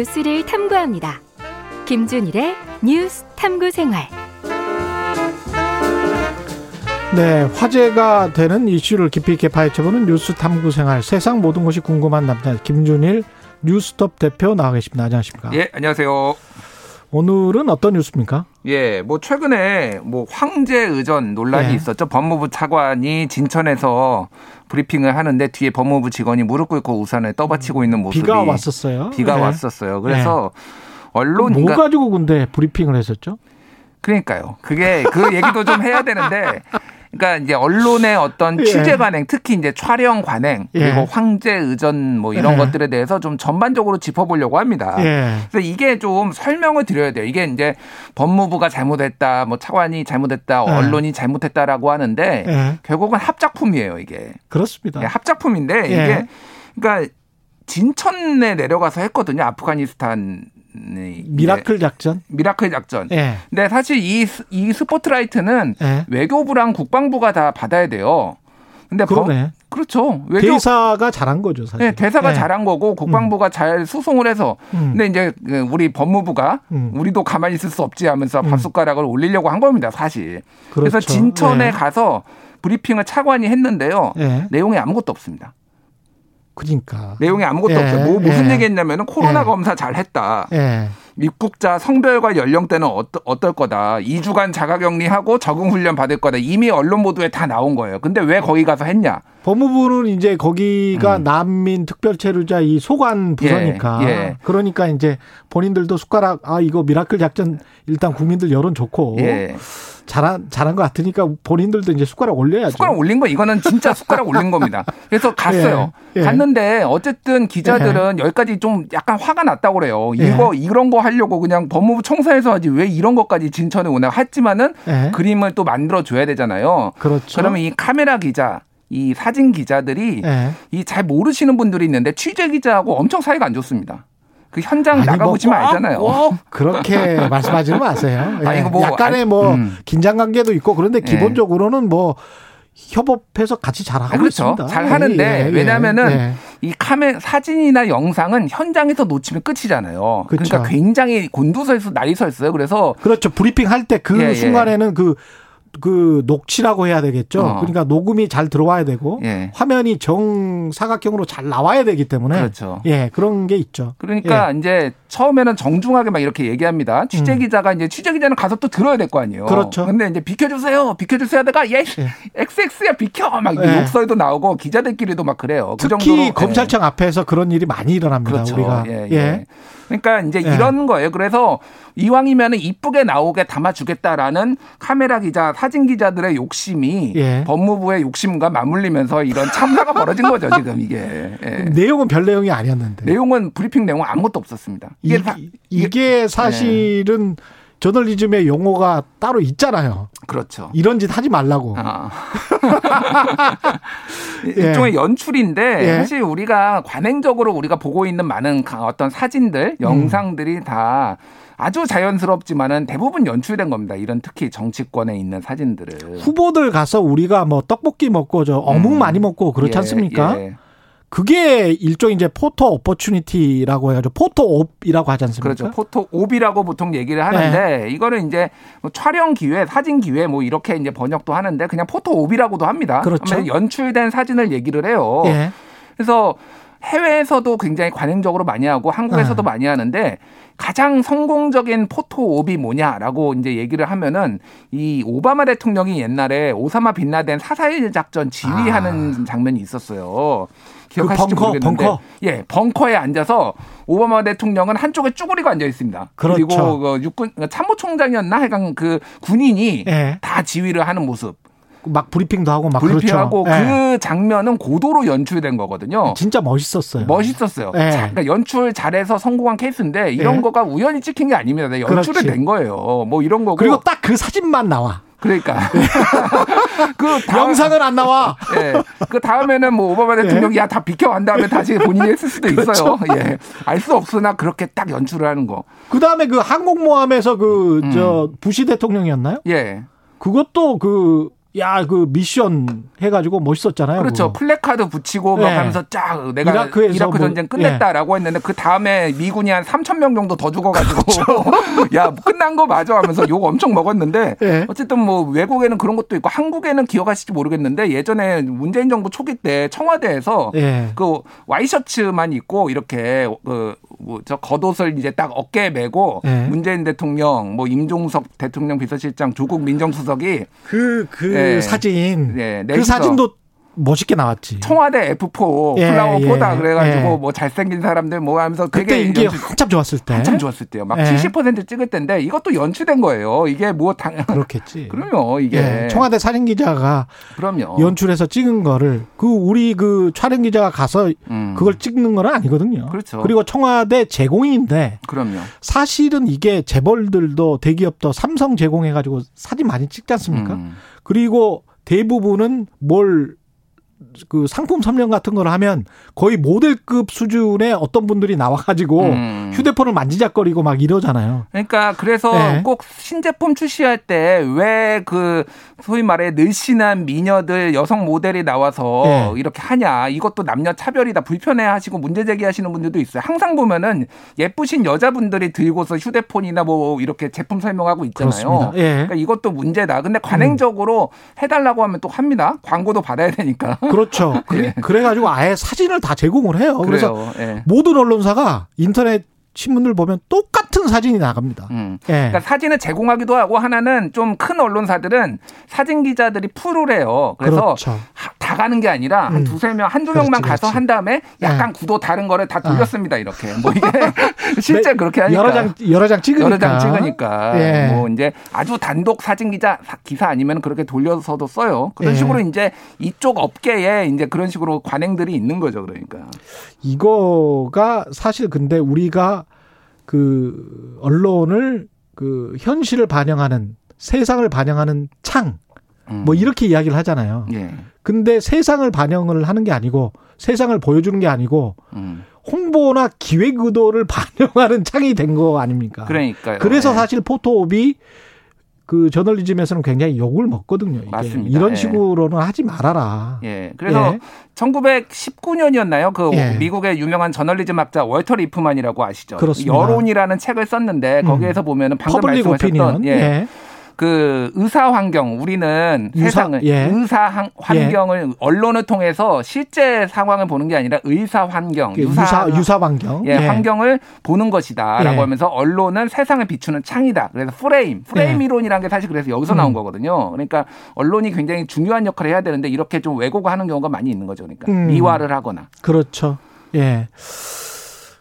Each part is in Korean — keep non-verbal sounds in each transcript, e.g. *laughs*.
뉴스를 탐구합니다. 김준일의 뉴스 탐구 생활. 네, 화제가 되는 이슈를 깊이 있게 파헤쳐보는 뉴스 탐구 생활. 세상 모든 것이 궁금한 남자 김준일 뉴스톱 대표 나와 계십니다. 안녕하십니까? 예, 안녕하세요. 오늘은 어떤 뉴스입니까? 예, 뭐 최근에 뭐 황제 의전 논란이 예. 있었죠. 법무부 차관이 진천에서 브리핑을 하는데 뒤에 법무부 직원이 무릎 꿇고 우산을 떠받치고 있는 모습이 비가 왔었어요. 비가 네. 왔었어요. 그래서 언론 뭐 가지고 근데 브리핑을 했었죠? 그러니까요. 그게 그 얘기도 좀 해야 되는데 그러니까 이제 언론의 어떤 예. 취재 관행, 특히 이제 촬영 관행 그리고 예. 황제 의전 뭐 이런 예. 것들에 대해서 좀 전반적으로 짚어보려고 합니다. 예. 그래서 이게 좀 설명을 드려야 돼요. 이게 이제 법무부가 잘못했다, 뭐 차관이 잘못했다, 예. 언론이 잘못했다라고 하는데 예. 결국은 합작품이에요. 이게 그렇습니다. 예, 합작품인데 예. 이게 그러니까 진천에 내려가서 했거든요. 아프가니스탄 Miracle 작전? Miracle 작전. 예. 근데 사실 이, 스- 이 스포트라이트는 예. 외교부랑 국방부가 다 받아야 돼요. 근데 법- 그러네. 그렇죠. 외교 대사가 잘한 거죠, 사실. 네, 대사가 예. 잘한 거고 국방부가 잘 수송을 해서 음. 근데 이제 그 우리 법무부가 음. 우리도 가만히 있을 수 없지 하면서 밥숟가락을 올리려고 한 겁니다, 사실. 그래서 그렇죠. 진천에 예. 가서 브리핑을 차관이 했는데요. 예. 내용이 아무것도 없습니다. 그러니까. 내용이 아무것도 예, 없어요. 뭐 무슨 예. 얘기했냐면은 코로나 예. 검사 잘 했다. 예. 입국자 성별과 연령대는 어떠, 어떨 거다. 2주간 자가격리하고 적응 훈련 받을 거다. 이미 언론 보도에 다 나온 거예요. 근데 왜 거기 가서 했냐? 법무부는 이제 거기가 음. 난민 특별체류자 이 소관 부서니까 예, 예. 그러니까 이제 본인들도 숟가락 아 이거 Miracle 작전 일단 국민들 여론 좋고 예. 잘한 잘한 것 같으니까 본인들도 이제 숟가락 올려야죠. 숟가락 올린 거 이거는 진짜 숟가락 올린 겁니다. 그래서 *laughs* 갔어요. 예, 예. 갔는데 어쨌든 기자들은 여기까지 좀 약간 화가 났다고 그래요. 예. 이거 이런 거 하려고 그냥 법무부 청사에서 하지 왜 이런 것까지 진천에 오나 했지만은 예. 그림을 또 만들어 줘야 되잖아요. 그렇죠. 그러면 이 카메라 기자, 이 사진 기자들이 예. 이잘 모르시는 분들이 있는데 취재 기자하고 엄청 사이가 안 좋습니다. 그 현장 나가보시면 뭐 꼭- 알잖아요. 꼭 그렇게 *laughs* 말씀하지는 마세요. 예. 아니, 뭐, 약간의 아, 뭐 음. 긴장 관계도 있고 그런데 예. 기본적으로는 뭐 협업해서 같이 잘 하고 아, 그렇죠. 있습니다. 잘 하는데 예, 예, 왜냐면은 예. 이 카메 사진이나 영상은 현장에서 놓치면 끝이잖아요. 그렇죠. 그러니까 굉장히 곤두서서 날이 서 있어요. 그래서 그렇죠. 브리핑 할 때그 예, 예. 순간에는 그, 그 녹취라고 해야 되겠죠. 어. 그러니까 녹음이 잘 들어와야 되고 예. 화면이 정 사각형으로 잘 나와야 되기 때문에 그렇죠. 예, 그런 게 있죠. 그러니까 이제 처음에는 정중하게 막 이렇게 얘기합니다. 취재 기자가 이제 취재 기자는 가서 또 들어야 될 거 아니에요. 음. 그렇죠. 근데 이제 비켜주세요, 비켜주세요 하다가 예, XX야 비켜 막 예. 욕설도 나오고 기자들끼리도 막 그래요. 그 특히 정도로 예. 검찰청 앞에서 그런 일이 많이 일어납니다. 그렇죠. 우리가 예, 예. 그러니까 이제 예. 이런 거예요. 그래서 이왕이면 이쁘게 나오게 담아주겠다라는 카메라 기자, 사진 기자들의 욕심이 예. 법무부의 욕심과 맞물리면서 이런 참사가 벌어진 거죠. 지금 이게 예. *laughs* 내용은 별 내용이 아니었는데 내용은 브리핑 내용은 아무것도 없었습니다. 이게, 이게 사- 이게 사실은 저널리즘의 용어가 따로 있잖아요. 그렇죠. 이런 짓 하지 말라고. 아. *laughs* 예. 일종의 연출인데 예. 사실 우리가 관행적으로 우리가 보고 있는 많은 가- 어떤 사진들, 음. 영상들이 다 아주 자연스럽지만은 대부분 연출된 겁니다. 이런 특히 정치권에 있는 사진들을. 후보들 가서 우리가 뭐 떡볶이 먹고 저 어묵 음. 많이 먹고 그렇지 예, 않습니까? 예. 그게 일종의 이제 photo opportunity라고 해가지고 photo op이라고 하지 않습니까? 그렇죠. photo op이라고 보통 얘기를 하는데 네. 이거는 이제 뭐 촬영 기회, 사진 기회 뭐 이렇게 이제 번역도 하는데 그냥 photo op이라고도 합니다. 그렇죠. 연출된 사진을 얘기를 해요. 예. 그래서 해외에서도 굉장히 관행적으로 많이 하고 한국에서도 네. 많이 하는데 가장 성공적인 photo op이 뭐냐라고 이제 얘기를 하면은 이 오바마 대통령이 옛날에 오사마 빈라덴 사살 작전 지휘하는 장면이 있었어요. 기억하실지 아. 그 벙커, 모르겠는데 벙커. 예, 벙커에 앉아서 오바마 대통령은 한쪽에 쭈그리고 앉아 있습니다. 그렇죠. 리고그 육군 참모총장이었나 하여간 그 군인이 예. 다 지휘를 하는 모습. 막 브리핑도 하고 막 그렇죠. 예. 그 장면은 고도로 연출된 거거든요. 진짜 멋있었어요. 멋있었어요. 예. 자, 그러니까 연출 잘해서 성공한 케이스인데 이런 예. 거가 우연히 찍힌 게 아닙니다. 네, 연출을 그렇지. 된 거예요. 뭐 이런 거고. 그리고 딱 그 사진만 나와. 그러니까 *laughs* 그 다음, 영상은 안 나와. *laughs* 예. 그 다음에는 뭐 오바마 대통령이 야 다 비켜 간 다음에 다시 본인이 했을 수도 *laughs* 있어요. 예. 알 수 없으나 그렇게 딱 연출을 하는 거. 그 다음에 그 항공모함에서 그 음. 저 부시 대통령이었나요? 예. 그것도 그 야 그 미션 해가지고 멋있었잖아요. 그렇죠. 그거. 플래카드 붙이고 막 예. 하면서 쫙 내가 이라크에서 이라크 뭐- 전쟁 끝냈다라고 했는데 그 다음에 미군이 한 3천 명 정도 더 죽어가지고 *laughs* 야 끝난 거 맞아 하면서 욕 엄청 먹었는데 예. 어쨌든 뭐 외국에는 그런 것도 있고 한국에는 기억하실지 모르겠는데 예전에 문재인 정부 초기 때 청와대에서 예. 그 와이셔츠만 입고 이렇게 그 뭐 저 겉옷을 이제 딱 어깨에 메고 예. 문재인 대통령 뭐 임종석 대통령 비서실장 조국 민정수석이 그, 그 예. 사진. 예, 그 사진도 멋있게 나왔지. 청와대 F4 예, 플라워 예, 포다 그래가지고 예. 뭐 잘생긴 사람들 뭐 하면서 그때 되게 인기 연출- 한참 좋았을 때. 한참 좋았을 때요. 막 예. 70% 찍을 때인데 이것도 연출된 거예요. 이게 뭐 당, 그렇겠지. *laughs* 그럼요. 이게 예. 청와대 사진 기자가 그럼요. 연출해서 찍은 거를 그 우리 그 촬영 기자가 가서 음. 그걸 찍는 건 아니거든요. 그렇죠. 그리고 청와대 제공인데 그럼요. 사실은 이게 재벌들도 대기업도 삼성 제공해가지고 사진 많이 찍지 않습니까? 음. 그리고 대부분은 뭘 그 상품 설명 같은 걸 하면 거의 모델급 수준의 어떤 분들이 나와가지고 음. 휴대폰을 만지작거리고 막 이러잖아요. 그러니까 그래서 예. 꼭 신제품 출시할 때 왜 그 소위 말해 늘씬한 미녀들 여성 모델이 나와서 예. 이렇게 하냐 이것도 남녀 차별이다 불편해 하시고 문제 제기하시는 분들도 있어요. 항상 보면은 예쁘신 여자분들이 들고서 휴대폰이나 뭐 이렇게 제품 설명하고 있잖아요. 예. 그러니까 이것도 문제다. 근데 관행적으로 해달라고 하면 또 합니다. 광고도 받아야 되니까. 그렇죠. *laughs* 그래, 그래 가지고 아예 사진을 다 제공을 해요. 그래서 그래요. 예. 모든 언론사가 인터넷 신문들 보면 똑같 은 사진이 나갑니다. 음. 예. 그러니까 사진을 제공하기도 하고 하나는 좀 큰 언론사들은 사진 기자들이 풀을 해요. 그래서 그렇죠. 하- 다 가는 게 아니라 한 음. 두세 명, 한두 그렇지, 명만 가서 그렇지. 한 다음에 약간 구도 다른 거를 다 돌렸습니다. 이렇게. 뭐 이게 *laughs* 실제 그렇게 하니까. 여러 장 여러 장 찍으니까. 여러 장 찍으니까 예. 뭐 이제 아주 단독 사진 기자 사- 기사 아니면 그렇게 돌려서도 써요. 그런 예. 식으로 이제 이쪽 업계에 이제 그런 식으로 관행들이 있는 거죠. 그러니까. 이거가 사실 근데 우리가 그 언론을 그 현실을 반영하는 세상을 반영하는 창 음. 뭐 이렇게 이야기를 하잖아요. 예. 근데 세상을 반영을 하는 게 아니고 세상을 보여주는 게 아니고 음. 홍보나 기획 의도를 *laughs* 반영하는 창이 된 거 아닙니까? 그러니까요. 그래서 예. 사실 photo op이 그 저널리즘에서는 굉장히 욕을 먹거든요. 이게. 맞습니다. 이런 예. 식으로는 하지 말아라. 예. 그래서 예. 1919년이었나요? 그 예. 미국의 유명한 저널리즘 학자 월터 리프만이라고 아시죠? 그렇습니다. 여론이라는 책을 썼는데 거기에서 보면은 방금 말씀하셨던 opinion. 예. 예. 그 의사 환경 우리는 유사- 세상을 예. 의사 한- 환경을 언론을 통해서 실제 상황을 보는 게 아니라 의사 환경 유사, 유사 유사 환경. 예, 환경을 보는 것이다라고 예. 하면서 언론은 세상을 비추는 창이다. 그래서 프레임, 프레임 예. 이론이라는 게 사실 그래서 여기서 나온 음. 거거든요. 그러니까 언론이 굉장히 중요한 역할을 해야 되는데 이렇게 좀 왜곡하는 경우가 많이 있는 거죠. 그러니까 음. 미화를 하거나. 그렇죠. 예.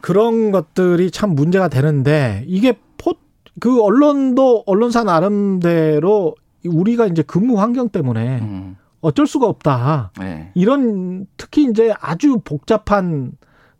그런 것들이 참 문제가 되는데 이게 포, 그 언론도 언론사 나름대로 우리가 이제 근무 환경 때문에 음. 어쩔 수가 없다. 예. 이런 특히 이제 아주 복잡한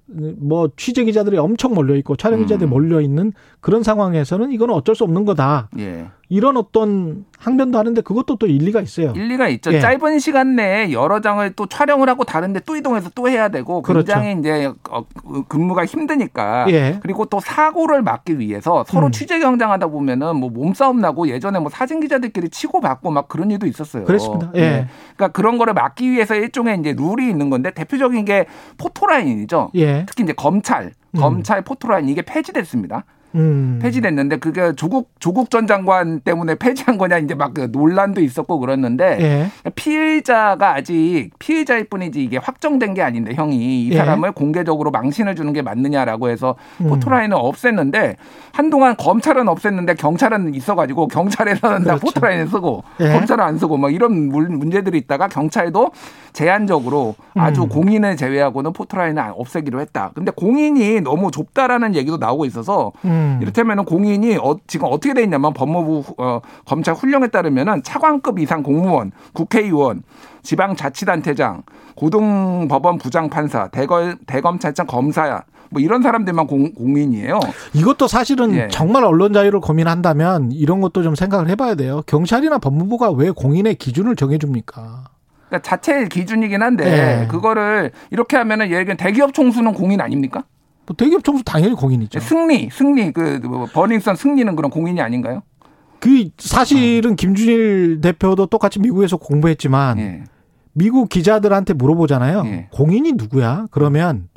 뭐 취재 기자들이 엄청 몰려 있고 촬영 기자들이 음. 몰려 있는 그런 상황에서는 이거는 어쩔 수 없는 거다. 예. 이런 어떤 항변도 하는데 그것도 또 일리가 있어요. 일리가 있죠. 예. 짧은 시간 내에 여러 장을 또 촬영을 하고 다른데 또 이동해서 또 해야 되고 그렇죠. 굉장히 이제 어, 근무가 힘드니까 예. 그리고 또 사고를 막기 위해서 서로 음. 취재 경쟁하다 보면은 뭐 몸싸움 나고 예전에 뭐 사진 기자들끼리 치고 받고 막 그런 일도 있었어요. 그렇습니다. 예. 그러니까 그런 거를 막기 위해서 일종의 이제 룰이 있는 건데 대표적인 게 포토라인이죠. 예. 특히 이제 검찰, 음. 검찰 포토라인 이게 폐지됐습니다. 음. 폐지됐는데 그게 조국 조국 전 장관 때문에 폐지한 거냐 이제 막 그 논란도 있었고 그랬는데 예. 피의자가 아직 피의자일 뿐이지 이게 확정된 게 아닌데 형이 이 예. 사람을 공개적으로 망신을 주는 게 맞느냐라고 해서 음. 포토라인을 없앴는데 한동안 검찰은 없앴는데 경찰은 있어가지고 경찰에서는 다 그렇죠. 포토라인을 쓰고 예. 검찰은 안 쓰고 막 이런 물- 문제들이 있다가 경찰도 제한적으로 아주 음. 공인을 제외하고는 포토라인을 안- 없애기로 했다. 근데 공인이 너무 좁다라는 얘기도 나오고 있어서 음. 이를테면 공인이 어, 지금 어떻게 돼 있냐면 법무부 후- 어, 검찰 훈령에 따르면은 차관급 이상 공무원, 국회의원, 지방자치단체장, 고등법원 부장판사, 대검, 대검찰청 검사야 뭐 이런 사람들만 공, 공인이에요. 이것도 사실은 예. 정말 언론 자유를 고민한다면 이런 것도 좀 생각을 해봐야 돼요. 경찰이나 법무부가 왜 공인의 기준을 정해줍니까? 그러니까 자체 기준이긴 한데 예. 그거를 이렇게 하면은 예를 들면 대기업 총수는 공인 아닙니까? 뭐 대기업 총수 당연히 공인이죠. 승리, 승리 그 뭐 버닝썬 승리는 그런 공인이 아닌가요? 그 사실은 김준일 대표도 똑같이 미국에서 공부했지만 예. 미국 기자들한테 물어보잖아요. 예. 공인이 누구야? 그러면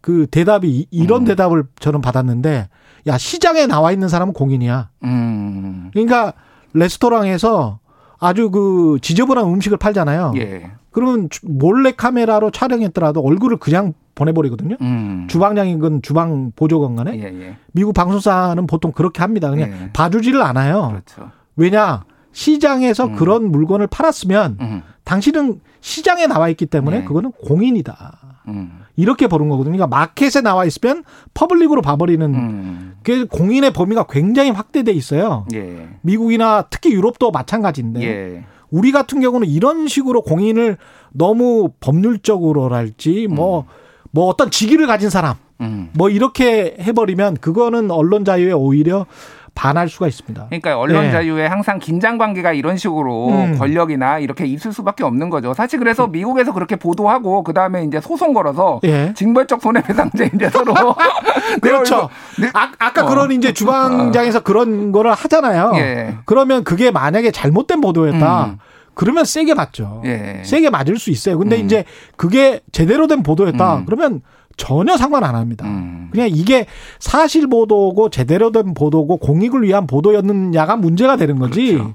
그 대답이 이- 이런 음. 대답을 저는 받았는데 야 시장에 나와 있는 사람은 공인이야. 음. 그러니까 레스토랑에서 아주 그 지저분한 음식을 팔잖아요. 예. 그러면 주- 몰래 카메라로 촬영했더라도 얼굴을 그냥 보내버리거든요. 음. 주방장이건 주방 보조건간에 예, 예. 미국 방송사는 보통 그렇게 합니다. 그냥 예. 봐주지를 않아요. 그렇죠. 왜냐 시장에서 음. 그런 물건을 팔았으면 음. 당신은 시장에 나와 있기 때문에 네. 그거는 공인이다. 음. 이렇게 보는 거거든요. 그러니까 마켓에 나와 있으면 public으로 봐버리는 음. 그 공인의 범위가 굉장히 확대돼 있어요. 예. 미국이나 특히 유럽도 마찬가지인데 예. 우리 같은 경우는 이런 식으로 공인을 너무 법률적으로랄지 뭐뭐 어떤 직위를 가진 사람 음. 뭐 이렇게 해버리면 그거는 언론 자유에 오히려 반할 수가 있습니다. 그러니까 언론 예. 자유에 항상 긴장 관계가 이런 식으로 음. 권력이나 이렇게 있을 수밖에 없는 거죠. 사실 그래서 미국에서 그렇게 보도하고 그 다음에 이제 소송 걸어서 예. 징벌적 손해배상제 이제 서로 *laughs* 그렇죠. 네. 아, 아까 어. 그런 이제 주방장에서 그런 거를 하잖아요. 예. 그러면 그게 만약에 잘못된 보도였다. 음. 그러면 세게 맞죠. 예. 세게 맞을 수 있어요. 근데 음. 이제 그게 제대로 된 보도였다. 음. 그러면 전혀 상관 안 합니다. 음. 그냥 이게 사실 보도고 제대로 된 보도고 공익을 위한 보도였느냐가 문제가 되는 거지. 그렇죠.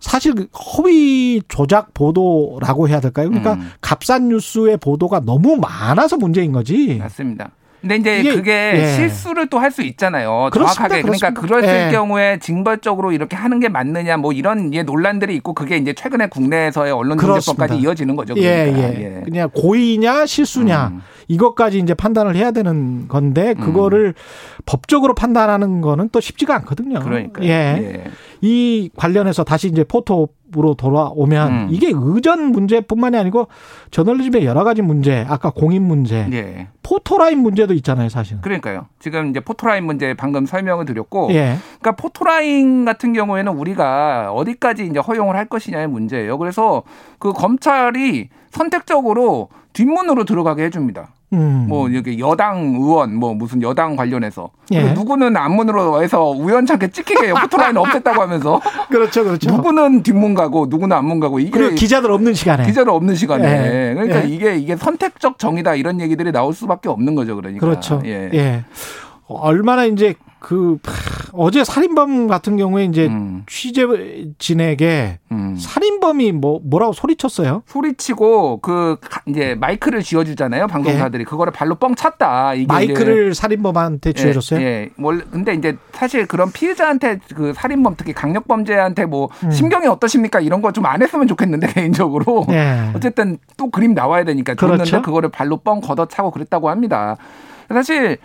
사실 그 허위 조작 보도라고 해야 될까요? 그러니까 음. 값싼 뉴스의 보도가 너무 많아서 문제인 거지. 맞습니다. 근데 이제 이게- 그게 예. 실수를 또 할 수 있잖아요. 그렇습니다. 정확하게 그러니까 그렇습니다. 그랬을 예. 경우에 징벌적으로 이렇게 하는 게 맞느냐 뭐 이런 예, 논란들이 있고 그게 이제 최근에 국내에서의 언론중재법까지. 이어지는 거죠. 예, 그러니까. 예. 그냥 고의냐 실수냐 음. 이것까지 이제 판단을 해야 되는 건데 그거를 법적으로 판단하는 거는 또 쉽지가 않거든요. 그러니까 예. 이 관련해서 다시 이제 포토 로 돌아오면 음. 이게 의전 문제뿐만이 아니고 저널리즘의 여러 가지 문제, 아까 공인 문제, 예. 포토라인 문제도 있잖아요, 사실은. 그러니까요. 지금 이제 포토라인 문제 방금 설명을 드렸고, 예. 그러니까 포토라인 같은 경우에는 우리가 어디까지 이제 허용을 할 것이냐의 문제예요. 그래서 그 검찰이 선택적으로 뒷문으로 들어가게 해줍니다. 음. 뭐 여기 여당 의원 뭐 무슨 여당 관련해서 예. 누구는 앞문으로 해서 우연찮게 찍히게 해요. 포토라인 없앴다고 하면서 *laughs* 그렇죠, 그렇죠. 누구는 뒷문 가고 누구는 앞문 가고 이게 그리고 기자들 없는 시간에. 기자를 없는 시간에 예. 그러니까 예. 이게 이게 선택적 정의다 이런 얘기들이 나올 수밖에 없는 거죠. 그러니까 그렇죠. 예. 예. 얼마나 이제 그 하, 어제 살인범 같은 경우에 이제 음, 취재진에게 음. 살인 범이 뭐 뭐라고 소리쳤어요? 소리치고 그 가- 이제 마이크를 쥐어주잖아요 방송사들이 그거를 발로 뻥 찼다 이게 이제 마이크를 살인범한테 쥐어줬어요? 예, 예. 원래 근데 이제 사실 그런 피해자한테 그 살인범 특히 강력범죄한테 뭐 심경이 어떠십니까 이런 거 좀 안 했으면 좋겠는데 *laughs* 개인적으로 음. 예. 어쨌든 또 그림 나와야 되니까 줬는데 그렇죠. 그거를 발로 뻥 걷어차고 그랬다고 합니다. 사실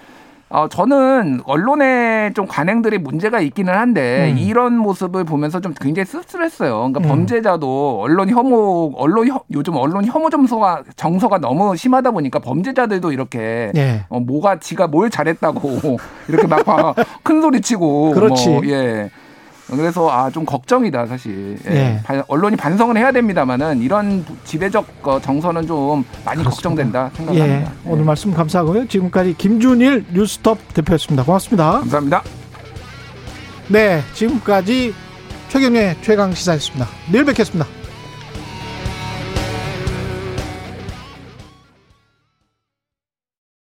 어, 저는 언론에 좀 관행들이 문제가 있기는 한데 음. 이런 모습을 보면서 좀 굉장히 씁쓸했어요. 그러니까 음. 범죄자도 언론 혐오, 언론 혐- 요즘 언론 혐오 점수가 정서가 너무 심하다 보니까 범죄자들도 이렇게 예. 어, 뭐가 지가 뭘 잘했다고 *laughs* 이렇게 막 큰 소리 치고 그렇지. 뭐, 예. 그래서 아 좀 걱정이다 사실. 예. 예. 반- 언론이 반성을 해야 됩니다만은 이런 지배적 어, 정서는 좀 많이 그렇습니다. 걱정된다 예. 생각합니다. 예. 오늘 말씀 감사하고요. 지금까지 김준일 뉴스톱 대표였습니다. 고맙습니다. 감사합니다. 네. 지금까지 최경의 최강 시사였습니다. 내일 뵙겠습니다.